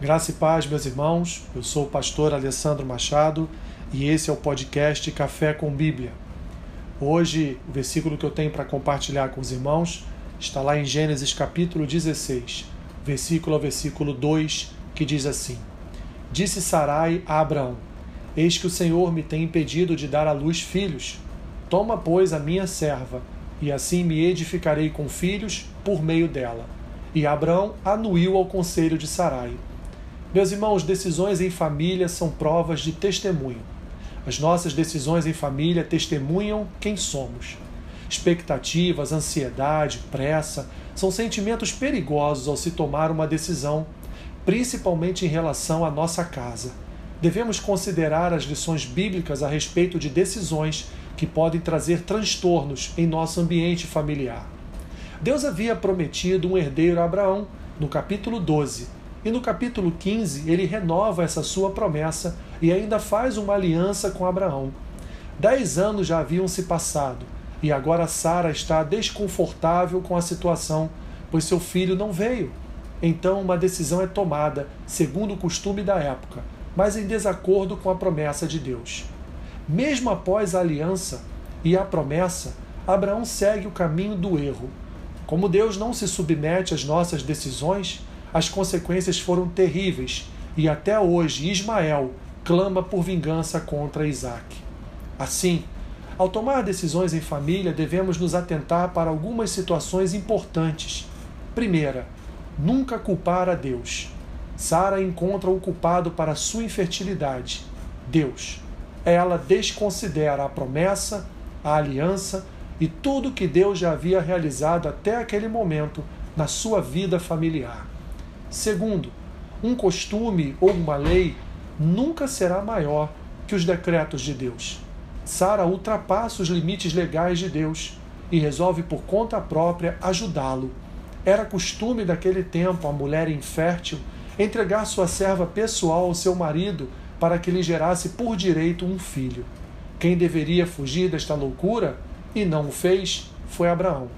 Graça e paz, meus irmãos. Eu sou o pastor Alessandro Machado e esse é o podcast Café com Bíblia. Hoje, o versículo que eu tenho para compartilhar com os irmãos está lá em Gênesis capítulo 16, versículo ao versículo 2, que diz assim: Disse Sarai a Abraão: Eis que o Senhor me tem impedido de dar à luz filhos. Toma, pois, a minha serva, e assim me edificarei com filhos por meio dela. E Abraão anuiu ao conselho de Sarai. Meus irmãos, decisões em família são provas de testemunho. As nossas decisões em família testemunham quem somos. Expectativas, ansiedade, pressa são sentimentos perigosos ao se tomar uma decisão, principalmente em relação à nossa casa. Devemos considerar as lições bíblicas a respeito de decisões que podem trazer transtornos em nosso ambiente familiar. Deus havia prometido um herdeiro a Abraão no capítulo 12 e no capítulo 15, ele renova essa sua promessa e ainda faz uma aliança com Abraão. Dez anos já haviam se passado e agora Sara está desconfortável com a situação, pois seu filho não veio. Então, uma decisão é tomada, segundo o costume da época, mas em desacordo com a promessa de Deus. Mesmo após a aliança e a promessa, Abraão segue o caminho do erro. Como Deus não se submete às nossas decisões, as consequências foram terríveis e até hoje Ismael clama por vingança contra Isaac. Assim, ao tomar decisões em família, devemos nos atentar para algumas situações importantes. Primeira, nunca culpar a Deus. Sara encontra o culpado para sua infertilidade, Deus. Ela desconsidera a promessa, a aliança e tudo que Deus já havia realizado até aquele momento na sua vida familiar. Segundo, um costume ou uma lei nunca será maior que os decretos de Deus. Sara ultrapassa os limites legais de Deus e resolve por conta própria ajudá-lo. Era costume daquele tempo a mulher infértil entregar sua serva pessoal ao seu marido para que lhe gerasse por direito um filho. Quem deveria fugir desta loucura e não o fez foi Abraão.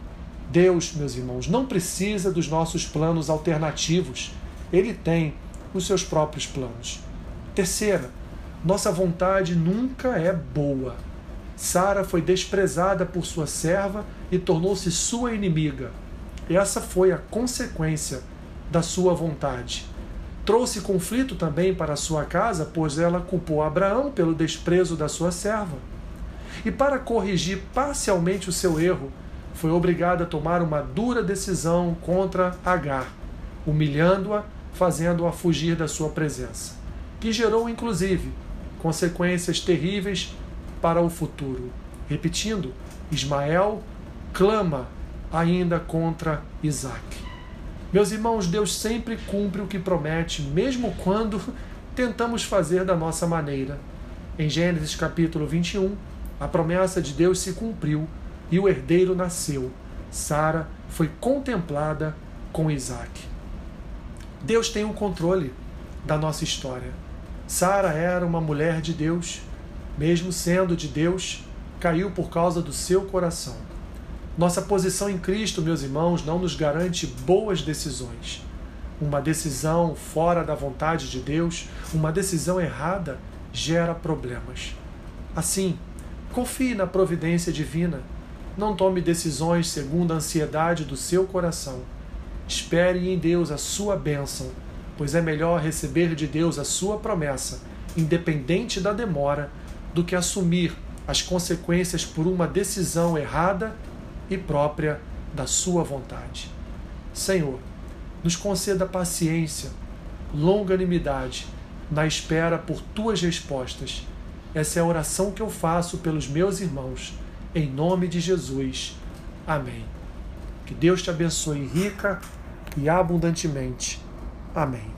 Deus, meus irmãos, não precisa dos nossos planos alternativos. Ele tem os seus próprios planos. Terceira, nossa vontade nunca é boa. Sara foi desprezada por sua serva e tornou-se sua inimiga. Essa foi a consequência da sua vontade. Trouxe conflito também para sua casa, pois ela culpou Abraão pelo desprezo da sua serva. E para corrigir parcialmente o seu erro, foi obrigada a tomar uma dura decisão contra Agar, humilhando-a, fazendo-a fugir da sua presença, que gerou inclusive consequências terríveis para o futuro. Repetindo, Ismael clama ainda contra Isaac. Meus irmãos, Deus sempre cumpre o que promete, mesmo quando tentamos fazer da nossa maneira. Em Gênesis capítulo 21, a promessa de Deus se cumpriu e o herdeiro nasceu. Sara foi contemplada com Isaac. Deus tem o controle da nossa história. Sara era uma mulher de Deus, mesmo sendo de Deus, caiu por causa do seu coração. Nossa posição em Cristo, meus irmãos, não nos garante boas decisões. Uma decisão fora da vontade de Deus, uma decisão errada, gera problemas. Assim, confie na providência divina não tome decisões segundo a ansiedade do seu coração. Espere em Deus a sua bênção, pois é melhor receber de Deus a sua promessa, independente da demora, do que assumir as consequências por uma decisão errada e própria da sua vontade. Senhor, nos conceda paciência, longanimidade na espera por tuas respostas. Essa é a oração que eu faço pelos meus irmãos em nome de Jesus. Amém. Que Deus te abençoe rica e abundantemente. Amém.